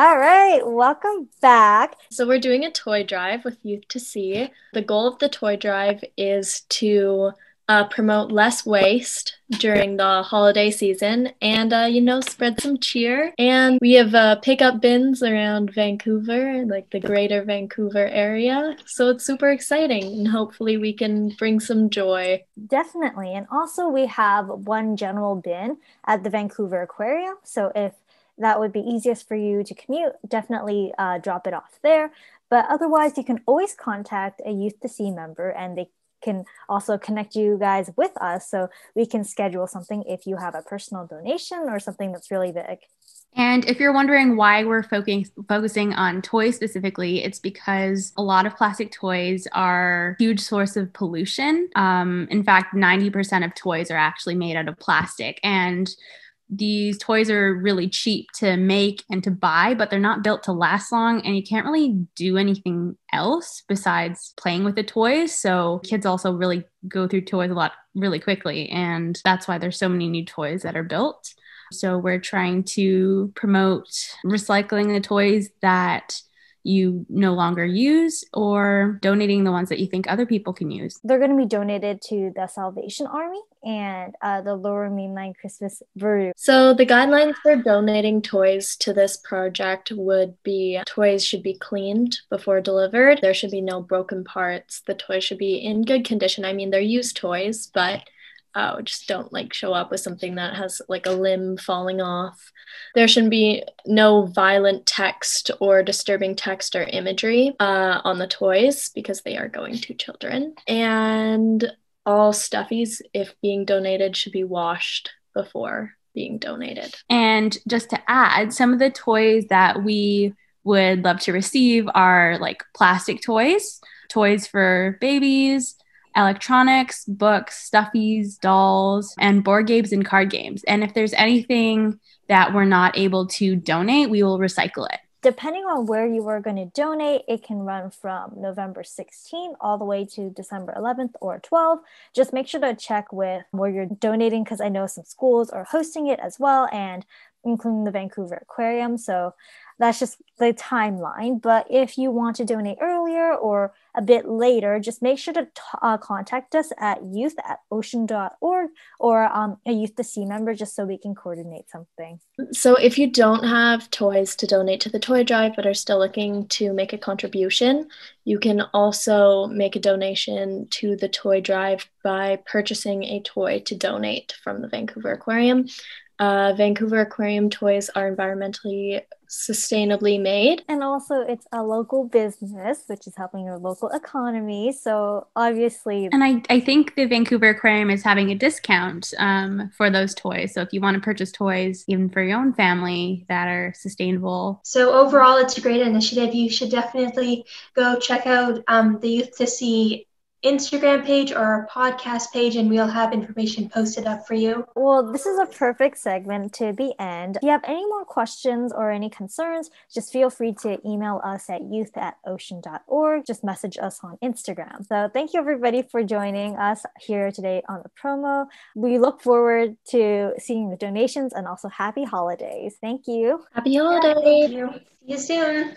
All right, welcome back. So, we're doing a toy drive with Youth to Sea. The goal of the toy drive is to uh, promote less waste during the holiday season and, uh, you know, spread some cheer. And we have uh, pickup bins around Vancouver, like the greater Vancouver area. So, it's super exciting and hopefully we can bring some joy. Definitely. And also, we have one general bin at the Vancouver Aquarium. So, if that would be easiest for you to commute, definitely uh, drop it off there. But otherwise, you can always contact a Youth to Sea member and they can also connect you guys with us so we can schedule something if you have a personal donation or something that's really big. And if you're wondering why we're focusing focusing on toys specifically, it's because a lot of plastic toys are a huge source of pollution. Um, in fact, 90% of toys are actually made out of plastic. And these toys are really cheap to make and to buy, but they're not built to last long. And you can't really do anything else besides playing with the toys. So kids also really go through toys a lot really quickly. And that's why there's so many new toys that are built. So we're trying to promote recycling the toys that you no longer use or donating the ones that you think other people can use? They're going to be donated to the Salvation Army and uh, the Lower Mainland Christmas Bureau. So, the guidelines for donating toys to this project would be toys should be cleaned before delivered. There should be no broken parts. The toys should be in good condition. I mean, they're used toys, but uh, just don't like show up with something that has like a limb falling off. There shouldn't be no violent text or disturbing text or imagery uh, on the toys because they are going to children. And all stuffies, if being donated, should be washed before being donated. And just to add, some of the toys that we would love to receive are like plastic toys, toys for babies, electronics, books, stuffies, dolls, and board games and card games. And if there's anything that we're not able to donate, we will recycle it. Depending on where you are going to donate, it can run from November 16th all the way to December 11th or 12th. Just make sure to check with where you're donating because I know some schools are hosting it as well, and including the Vancouver Aquarium. So that's just the timeline. But if you want to donate earlier or a bit later, just make sure to t- uh, contact us at youth at ocean.org or um, a Youth to Sea member just so we can coordinate something. So, if you don't have toys to donate to the toy drive but are still looking to make a contribution, you can also make a donation to the toy drive by purchasing a toy to donate from the Vancouver Aquarium. Uh, Vancouver Aquarium toys are environmentally sustainably made. And also, it's a local business, which is helping your local economy. So, obviously. And I, I think the Vancouver Aquarium is having a discount um, for those toys. So, if you want to purchase toys, even for your own family, that are sustainable. So, overall, it's a great initiative. You should definitely go check out um, the Youth to Sea Instagram page or our podcast page, and we'll have information posted up for you. Well, this is a perfect segment to the end. If you have any more questions or any concerns, just feel free to email us at youth at ocean.org. Just message us on Instagram. So, thank you everybody for joining us here today on the promo. We look forward to seeing the donations and also happy holidays. Thank you. Happy holidays. Yeah, thank you. See you soon.